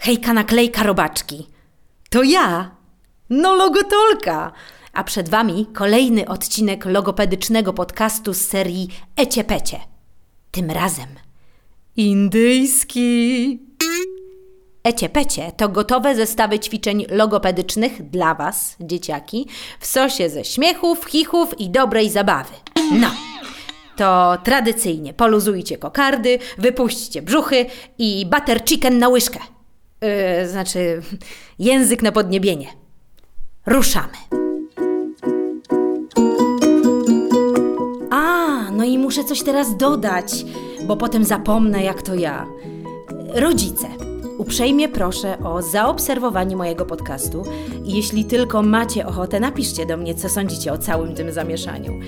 Hejka naklejka robaczki. To ja, no logotolka. A przed wami kolejny odcinek logopedycznego podcastu z serii Ecie Pecie. Tym razem indyjski. Ecie Pecie to gotowe zestawy ćwiczeń logopedycznych dla was, dzieciaki, w sosie ze śmiechów, chichów i dobrej zabawy. No. To tradycyjnie poluzujcie kokardy, wypuśćcie brzuchy i butter chicken na łyżkę. Yy, znaczy, język na podniebienie. Ruszamy. A, no i muszę coś teraz dodać, bo potem zapomnę, jak to ja. Rodzice, uprzejmie proszę o zaobserwowanie mojego podcastu jeśli tylko macie ochotę, napiszcie do mnie, co sądzicie o całym tym zamieszaniu.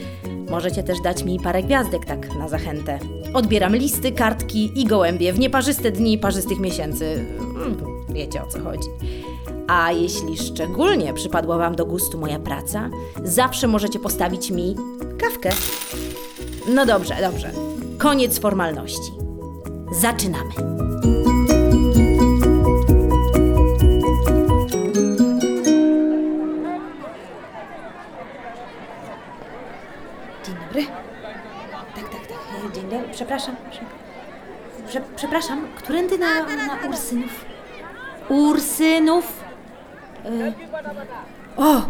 Możecie też dać mi parę gwiazdek tak na zachętę. Odbieram listy, kartki i gołębie w nieparzyste dni parzystych miesięcy. Mm, Wiecie o co chodzi. A jeśli szczególnie przypadła Wam do gustu moja praca, zawsze możecie postawić mi kawkę. No dobrze, dobrze. Koniec formalności. Zaczynamy. Przepraszam. Prze, prze, przepraszam. Którędy na, na Ursynów? Ursynów? E, O!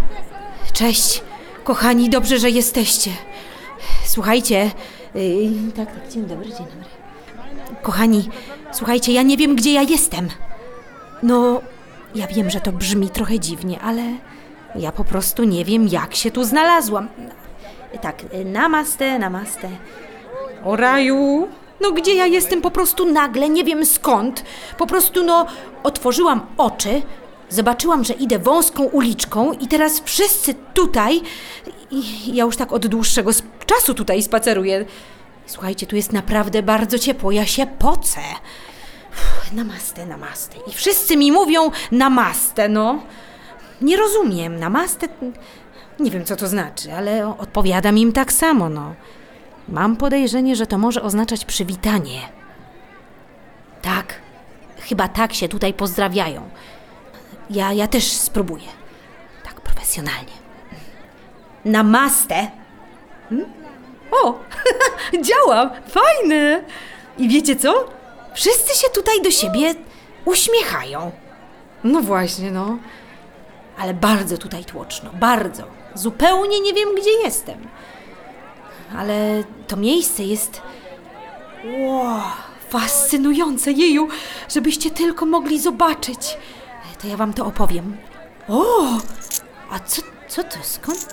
Cześć. Kochani, dobrze, że jesteście. Słuchajcie. y, tak, tak. Dzień dobry, dzień dobry. Kochani, słuchajcie, ja nie wiem, gdzie ja jestem. No, ja wiem, że to brzmi trochę dziwnie, ale ja po prostu nie wiem, jak się tu znalazłam. Tak, y, namaste, namaste. O raju! No gdzie ja jestem po prostu nagle, nie wiem skąd. Po prostu no, otworzyłam oczy, zobaczyłam, że idę wąską uliczką i teraz wszyscy tutaj... I ja już tak od dłuższego czasu tutaj spaceruję. Słuchajcie, tu jest naprawdę bardzo ciepło, ja się pocę. Namaste, namaste. I wszyscy mi mówią namaste, no. Nie rozumiem, namaste... Nie wiem, co to znaczy, ale odpowiadam im tak samo, no. Mam podejrzenie, że to może oznaczać przywitanie. Tak, chyba tak się tutaj pozdrawiają. Ja, ja też spróbuję. Tak profesjonalnie. Namaste. Hmm? O, działa, fajne. I wiecie co? Wszyscy się tutaj do siebie uśmiechają. No właśnie, no. Ale bardzo tutaj tłoczno, bardzo. Zupełnie nie wiem, gdzie jestem. Ale to miejsce jest. Wow, fascynujące, jeju, żebyście tylko mogli zobaczyć. To ja wam to opowiem. O, a co, co to, skąd?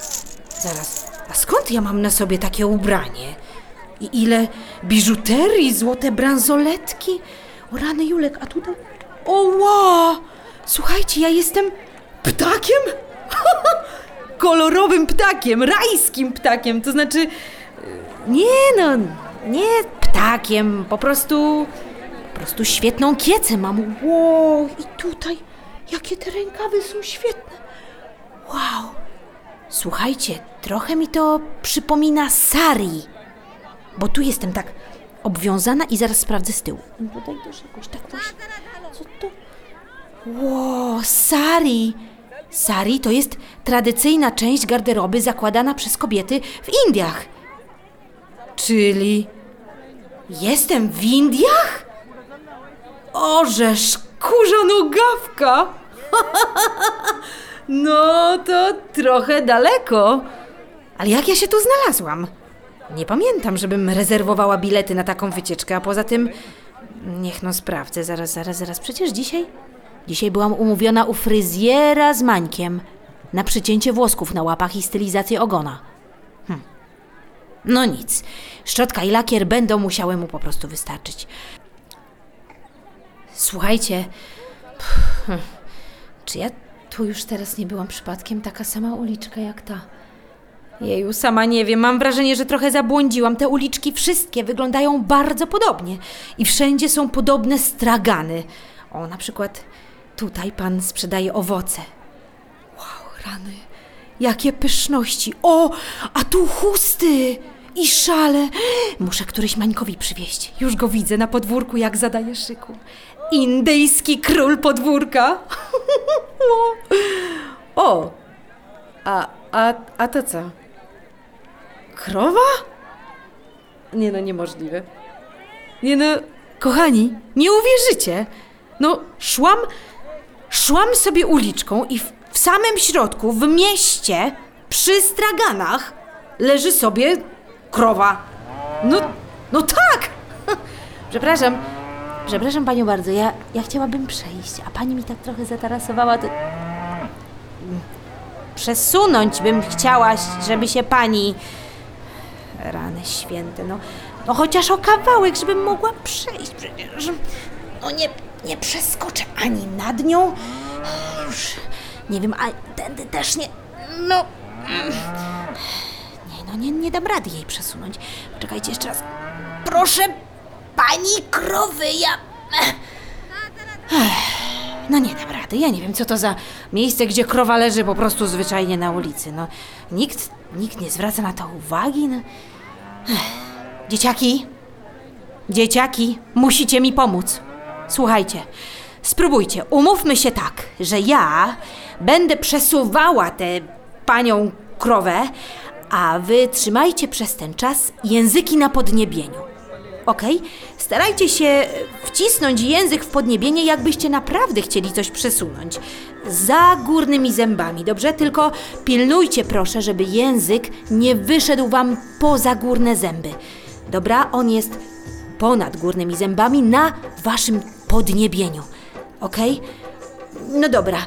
Zaraz, a skąd ja mam na sobie takie ubranie? I ile biżuterii, złote bransoletki? O rany Julek, a tutaj... O! Słuchajcie, ja jestem ptakiem? kolorowym ptakiem, rajskim ptakiem, to znaczy. Nie no, nie ptakiem, po prostu. Po prostu świetną kiecę mam. Wow, i tutaj, jakie te rękawy są świetne. Wow. Słuchajcie, trochę mi to przypomina sari. Bo tu jestem tak obwiązana i zaraz sprawdzę z tyłu. Tutaj też jakoś tak właśnie. Co to? Ło, sari! Sari to jest tradycyjna część garderoby zakładana przez kobiety w Indiach. Czyli jestem w Indiach? Ożeż kurzonogawka! No to trochę daleko. Ale jak ja się tu znalazłam? Nie pamiętam, żebym rezerwowała bilety na taką wycieczkę, a poza tym... Niech no sprawdzę, zaraz, zaraz, zaraz. Przecież dzisiaj... Dzisiaj byłam umówiona u fryzjera z Mańkiem na przycięcie włosków na łapach i stylizację ogona. No nic. Szczotka i lakier będą musiały mu po prostu wystarczyć. Słuchajcie... Pff, Czy ja tu już teraz nie byłam przypadkiem taka sama uliczka jak ta? Jeju, sama nie wiem. Mam wrażenie, że trochę zabłądziłam. Te uliczki wszystkie wyglądają bardzo podobnie. I wszędzie są podobne stragany. O, na przykład tutaj pan sprzedaje owoce. Wow, rany. Jakie pyszności. O, a tu chusty i szale. Muszę któryś Mańkowi przywieźć. Już go widzę na podwórku, jak zadaje szyku. indyjski król podwórka. o, a, a, a to co? Krowa? Nie no, niemożliwe. Nie no, kochani, nie uwierzycie. No, szłam, szłam sobie uliczką i w, samym środku, w mieście, przy straganach, leży sobie krowa. No, no tak! Przepraszam, przepraszam panią bardzo, ja, ja chciałabym przejść, a pani mi tak trochę zatarasowała, to... Przesunąć bym chciała, żeby się pani... Rany święte, no, no chociaż o kawałek, żebym mogła przejść przecież. No nie, nie przeskoczę ani nad nią, już nie wiem, a tędy też nie, no... Nie, no nie, nie dam rady jej przesunąć. Czekajcie jeszcze raz. Proszę, pani krowy, ja... No nie dam rady. Ja nie wiem, co to za miejsce, gdzie krowa leży po prostu zwyczajnie na ulicy. No, nikt, nikt nie zwraca na to uwagi. No. Dzieciaki, dzieciaki, musicie mi pomóc. Słuchajcie, spróbujcie. Umówmy się tak, że ja będę przesuwała tę panią krowę, a wy trzymajcie przez ten czas języki na podniebieniu. Okej? Starajcie się wcisnąć język w podniebienie, jakbyście naprawdę chcieli coś przesunąć. Za górnymi zębami, dobrze? Tylko pilnujcie proszę, żeby język nie wyszedł wam poza górne zęby. Dobra? On jest ponad górnymi zębami na waszym podniebieniu. Okej? No dobra,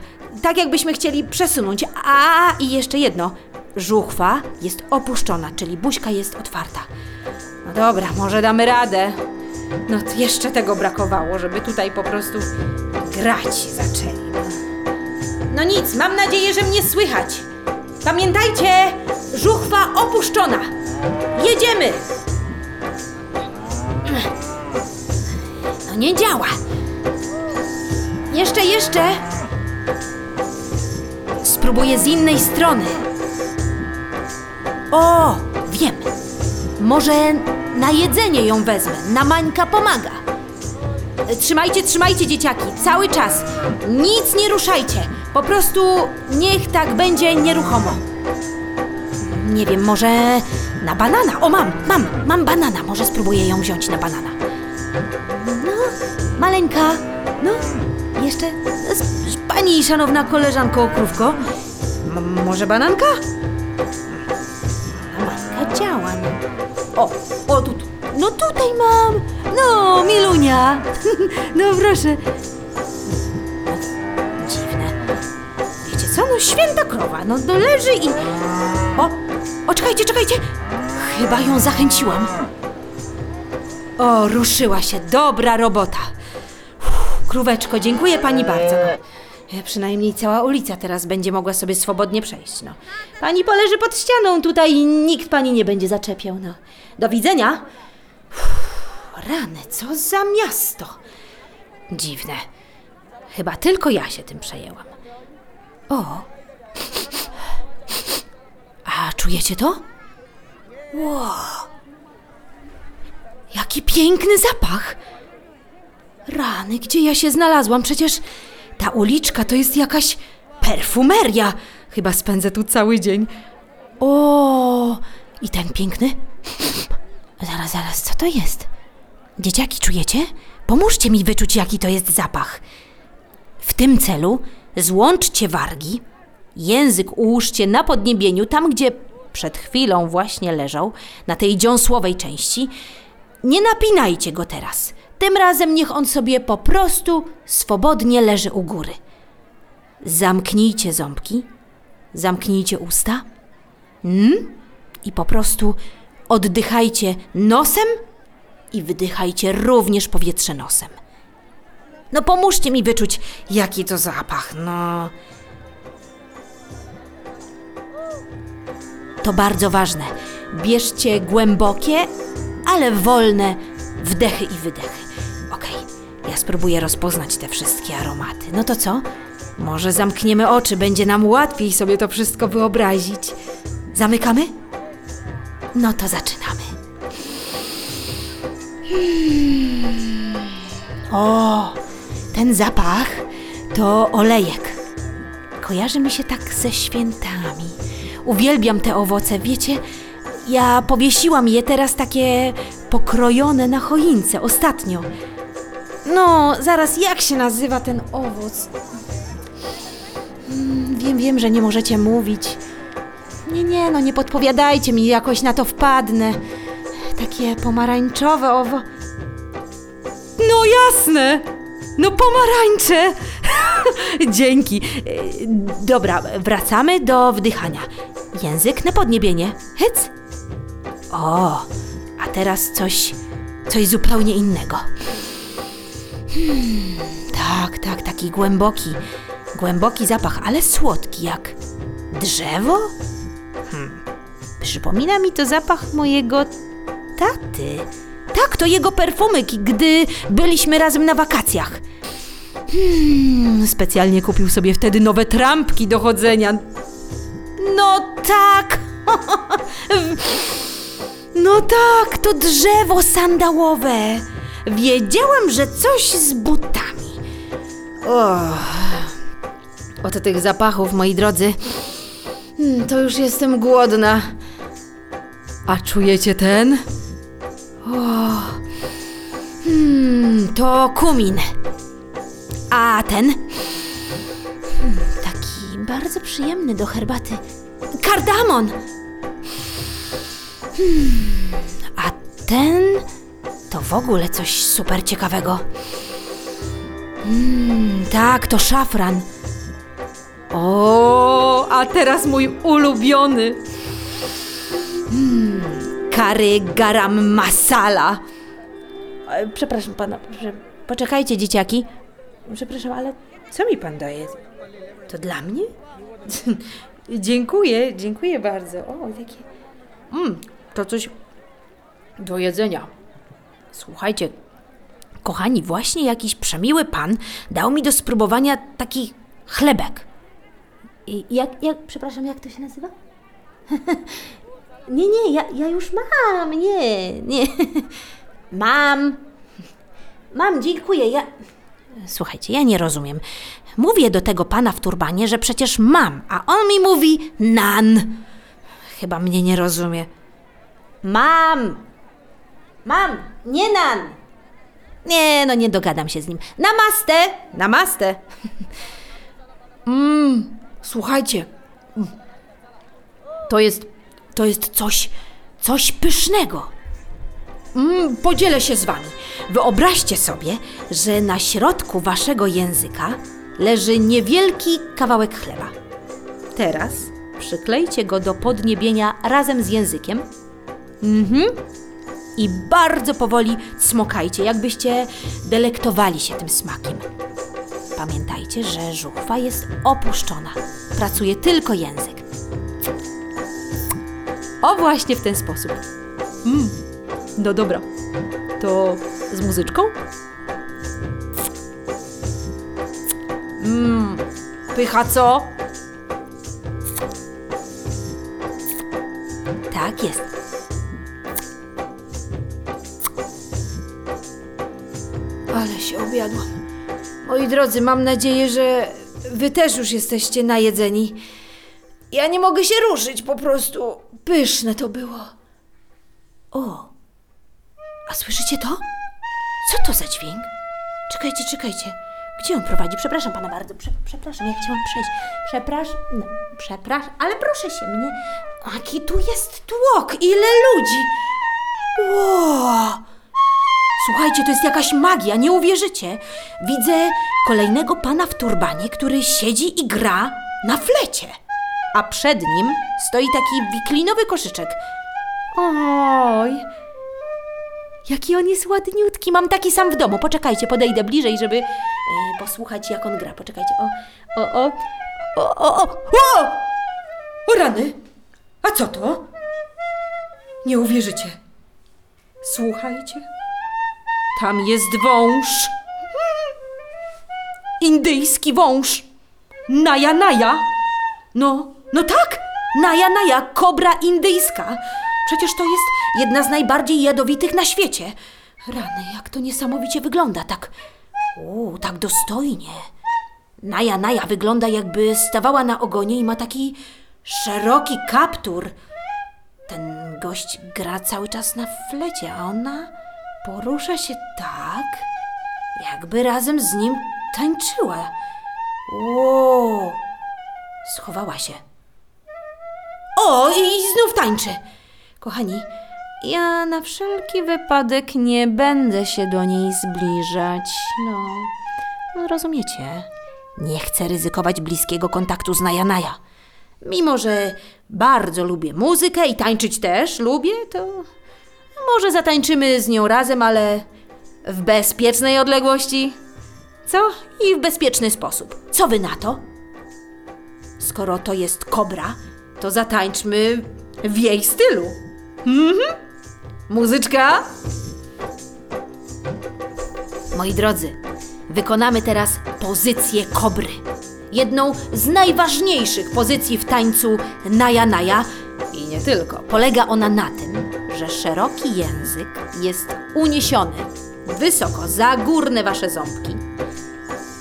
tak jakbyśmy chcieli przesunąć. A i jeszcze jedno. Żuchwa jest opuszczona, czyli buźka jest otwarta. No dobra, może damy radę. No jeszcze tego brakowało, żeby tutaj po prostu grać zaczęli. No nic, mam nadzieję, że mnie słychać. Pamiętajcie, żuchwa opuszczona. Jedziemy! No nie działa. Jeszcze, jeszcze. Spróbuję z innej strony. O, wiem. Może na jedzenie ją wezmę. Na Mańka pomaga. Trzymajcie, trzymajcie dzieciaki, cały czas. Nic nie ruszajcie. Po prostu niech tak będzie nieruchomo. Nie wiem, może na banana. O, mam, mam, mam banana. Może spróbuję ją wziąć na banana. No, maleńka. No, jeszcze. Pani szanowna koleżanko krówko. M- może bananka? Matka działa, no. O, o, tu, tu. No tutaj mam. No, Milunia. No proszę. Dziwne. Wiecie co? No święta krowa. No, no leży i... O, o, czekajcie, czekajcie. Chyba ją zachęciłam. O, ruszyła się. Dobra robota. Uff, Króweczko, dziękuję pani bardzo. No, przynajmniej cała ulica teraz będzie mogła sobie swobodnie przejść. No. Pani poleży pod ścianą tutaj i nikt pani nie będzie zaczepiał. No. Do widzenia. Uff, rany, co za miasto. Dziwne. Chyba tylko ja się tym przejęłam. O. A czujecie to? Wow. Jaki piękny zapach! Rany, gdzie ja się znalazłam? Przecież ta uliczka to jest jakaś perfumeria. Chyba spędzę tu cały dzień. O, i ten piękny? Zaraz, zaraz, co to jest? Dzieciaki, czujecie? Pomóżcie mi wyczuć, jaki to jest zapach. W tym celu złączcie wargi, język ułóżcie na podniebieniu, tam gdzie przed chwilą właśnie leżał, na tej dziąsłowej części. Nie napinajcie go teraz. Tym razem niech on sobie po prostu swobodnie leży u góry. Zamknijcie ząbki, zamknijcie usta mm? i po prostu oddychajcie nosem i wydychajcie również powietrze nosem. No pomóżcie mi wyczuć, jaki to zapach, no. To bardzo ważne. Bierzcie głębokie, ale wolne wdechy i wydechy. Okej, ja spróbuję rozpoznać te wszystkie aromaty. No to co? Może zamkniemy oczy, będzie nam łatwiej sobie to wszystko wyobrazić. Zamykamy? No to zaczynamy. Hmm. O, ten zapach to olejek. Kojarzy mi się tak ze świętami. Uwielbiam te owoce, wiecie? Ja powiesiłam je teraz takie pokrojone na choince ostatnio. No, zaraz, jak się nazywa ten owoc? Mm, Wiem, wiem, że nie możecie mówić. Nie, nie, no nie podpowiadajcie mi, jakoś na to wpadnę. Takie pomarańczowe owo... No jasne! No pomarańcze! Dzięki. E, Dobra, wracamy do wdychania. Język na podniebienie. Hyc. O, a teraz coś, coś zupełnie innego. Hmm, tak, tak, taki głęboki, głęboki zapach, ale słodki jak drzewo? Hmm. Przypomina mi to zapach mojego taty. Tak, to jego perfumyk, gdy byliśmy razem na wakacjach. Hmm, specjalnie kupił sobie wtedy nowe trampki do chodzenia. No tak! No tak, to drzewo sandałowe. Wiedziałam, że coś z butami. O, od tych zapachów, moi drodzy, mm, to już jestem głodna. A czujecie ten? O, hmm, to kumin. A ten? Hmm, taki bardzo przyjemny do herbaty. Kardamon! Hmm, a ten to w ogóle coś super ciekawego. Hmm, tak, to szafran. O, a teraz mój ulubiony. Hmm, kary garam masala. E, Przepraszam pana, prze- poczekajcie dzieciaki. Przepraszam, ale co mi pan daje? To dla mnie? dziękuję, dziękuję bardzo. O, jakie... Mm, to coś do jedzenia. Słuchajcie, kochani, właśnie jakiś przemiły pan dał mi do spróbowania taki chlebek. I jak, jak, przepraszam, jak to się nazywa? nie, nie, ja, ja już mam, nie, nie. mam. Mam, dziękuję, ja... Słuchajcie, ja nie rozumiem. Mówię do tego pana w turbanie, że przecież mam, a on mi mówi nan. Chyba mnie nie rozumie. Mam! Mam! Nie nan! Nie, no nie dogadam się z nim. Namaste! Namaste! Mmm, słuchajcie. To jest, to jest coś, coś pysznego. Mm, podzielę się z wami. Wyobraźcie sobie, że na środku waszego języka leży niewielki kawałek chleba. Teraz przyklejcie go do podniebienia razem z językiem. Mhm. I bardzo powoli smokajcie, jakbyście delektowali się tym smakiem. Pamiętajcie, że żuchwa jest opuszczona. Pracuje tylko język. O właśnie w ten sposób. Mm. No dobra. To z muzyczką? Mmm. Pycha co? Tak jest. Ale się objadłam. Moi drodzy, mam nadzieję, że wy też już jesteście najedzeni. Ja nie mogę się ruszyć, po prostu pyszne to było. O, a słyszycie to? Co to za dźwięk? Czekajcie, czekajcie. Gdzie on prowadzi? Przepraszam pana bardzo. Prze przepraszam, ja chciałam przejść. Przepraszam, no, przepraszam, ale proszę się mnie. Jaki tu jest tłok, ile ludzi. Wow. Słuchajcie, to jest jakaś magia, nie uwierzycie. Widzę kolejnego pana w turbanie, który siedzi i gra na flecie. A przed nim stoi taki wiklinowy koszyczek. Oj, jaki on jest ładniutki. Mam taki sam w domu. Poczekajcie, podejdę bliżej, żeby e, posłuchać, jak on gra. Poczekajcie. O, o, o, o, o, o, o! O rany! A co to? Nie uwierzycie. Słuchajcie. Tam jest wąż. Indyjski wąż. Naja, naja. No, no tak. Naja, naja, kobra indyjska. Przecież to jest jedna z najbardziej jadowitych na świecie. Rany, jak to niesamowicie wygląda, tak O, tak dostojnie. Naja, Naja wygląda jakby stawała na ogonie i ma taki szeroki kaptur. Ten gość gra cały czas na flecie, a ona porusza się tak, jakby razem z nim tańczyła. Ło! Schowała się. O, i znów tańczy. Kochani, ja na wszelki wypadek nie będę się do niej zbliżać. No, rozumiecie. Nie chcę ryzykować bliskiego kontaktu z Najanaja. Mimo, że bardzo lubię muzykę i tańczyć też lubię, to może zatańczymy z nią razem, ale w bezpiecznej odległości. Co? I w bezpieczny sposób. Co wy na to? Skoro to jest kobra, to zatańczmy w jej stylu. Mhm. Muzyczka? Moi drodzy, wykonamy teraz pozycję kobry. Jedną z najważniejszych pozycji w tańcu Naja Naja i nie tylko. Polega ona na tym, że szeroki język jest uniesiony wysoko za górne wasze ząbki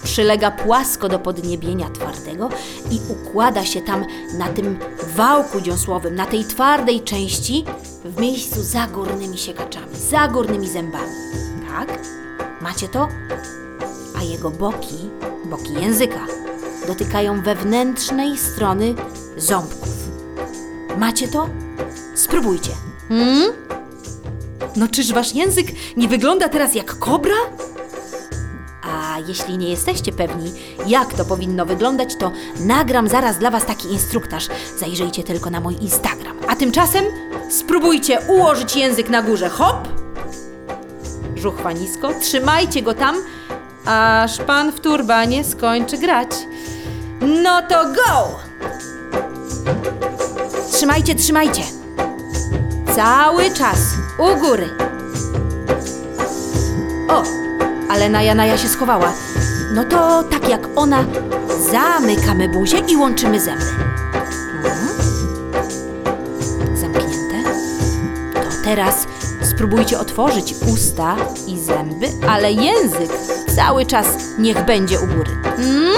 przylega płasko do podniebienia twardego i układa się tam na tym wałku dziąsłowym, na tej twardej części, w miejscu za górnymi siekaczami, za górnymi zębami. Tak? Macie to? A jego boki, boki języka, dotykają wewnętrznej strony ząbków. Macie to? Spróbujcie. Hmm? No czyż wasz język nie wygląda teraz jak kobra? A jeśli nie jesteście pewni, jak to powinno wyglądać, to nagram zaraz dla Was taki instruktaż. Zajrzyjcie tylko na mój Instagram. A tymczasem spróbujcie ułożyć język na górze. Hop! Żuchwa nisko. Trzymajcie go tam, aż pan w turbanie skończy grać. No to go! Trzymajcie, trzymajcie. Cały czas u góry. O, ale Naja Naja się schowała. No to tak jak ona, zamykamy buzię i łączymy zęby. Mhm. Zamknięte. To teraz spróbujcie otworzyć usta i zęby, ale język cały czas niech będzie u góry. Mm?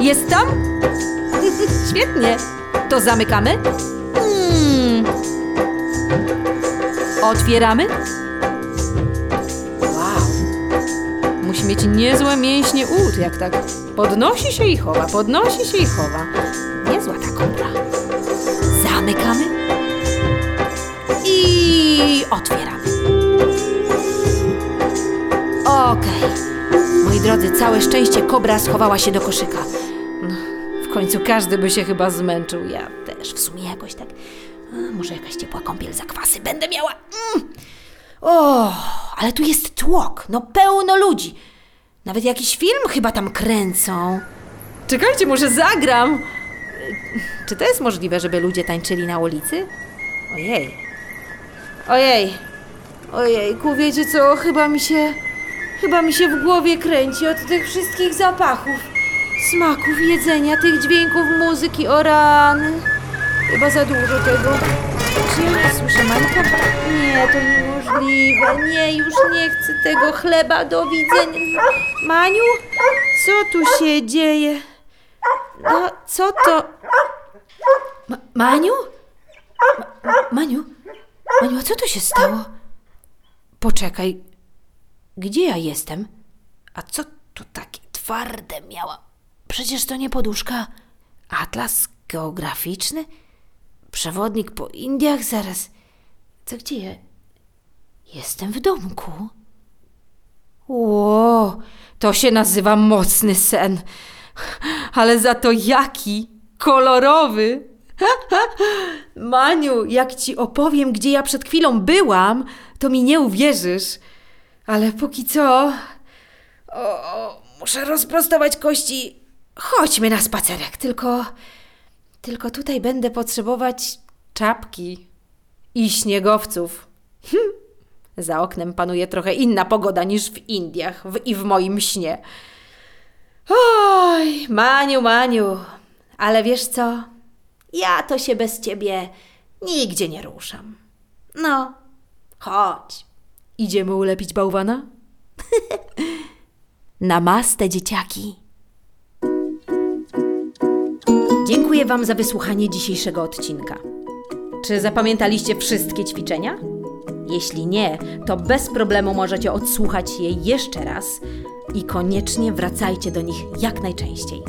Jest tam? Świetnie. To zamykamy? Otwieramy? Wow. Musi mieć niezłe mięśnie ud, jak tak podnosi się i chowa, podnosi się i chowa. Niezła ta kobra. Zamykamy i otwieramy. Okej. Moi drodzy, całe szczęście kobra schowała się do koszyka. No, w końcu każdy by się chyba zmęczył. Ja też w sumie jakoś tak. Może jakaś ciepła kąpiel zakwasy będę miała. O, ale tu jest tłok. No pełno ludzi. Nawet jakiś film chyba tam kręcą. Czekajcie, może zagram. Czy to jest możliwe, żeby ludzie tańczyli na ulicy? Ojej. Ojej. Ojejku, wiecie co? Chyba mi się... Chyba mi się w głowie kręci od tych wszystkich zapachów, smaków, jedzenia, tych dźwięków, muzyki, o rany. Chyba za dużo tego. Czy ja nie słyszę Mańka? Nie, to niemożliwe. Nie, już nie chcę tego chleba. Do widzenia. Maniu? Co tu się dzieje? No, co to? Ma Maniu? Ma Maniu? Maniu, a co tu się stało? Poczekaj, gdzie ja jestem? A co tu takie twarde miała? Przecież to nie poduszka. Atlas geograficzny? Przewodnik po Indiach? Zaraz. Co gdzie ja? Jestem w domku. Ło, to się nazywa mocny sen. Ale za to jaki kolorowy. Maniu, jak ci opowiem, gdzie ja przed chwilą byłam, to mi nie uwierzysz. Ale póki co. O, muszę rozprostować kości. Chodźmy na spacerek, tylko. Tylko tutaj będę potrzebować czapki i śniegowców. Hm. Za oknem panuje trochę inna pogoda niż w Indiach w, i w moim śnie. Oj, Maniu, Maniu, ale wiesz co? Ja to się bez ciebie nigdzie nie ruszam. No, chodź. Idziemy ulepić bałwana? Namaste, dzieciaki. Dziękuję Wam za wysłuchanie dzisiejszego odcinka. Czy zapamiętaliście wszystkie ćwiczenia? Jeśli nie, to bez problemu możecie odsłuchać je jeszcze raz i koniecznie wracajcie do nich jak najczęściej.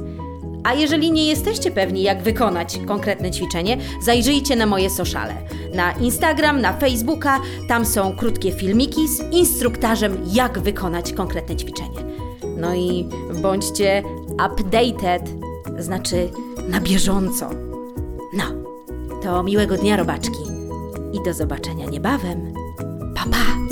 A jeżeli nie jesteście pewni, jak wykonać konkretne ćwiczenie, zajrzyjcie na moje sociale. Na Instagram, na Facebooka, tam są krótkie filmiki z instruktarzem, jak wykonać konkretne ćwiczenie. No i bądźcie updated, znaczy na bieżąco. No, to miłego dnia, robaczki. I do zobaczenia niebawem. 怕。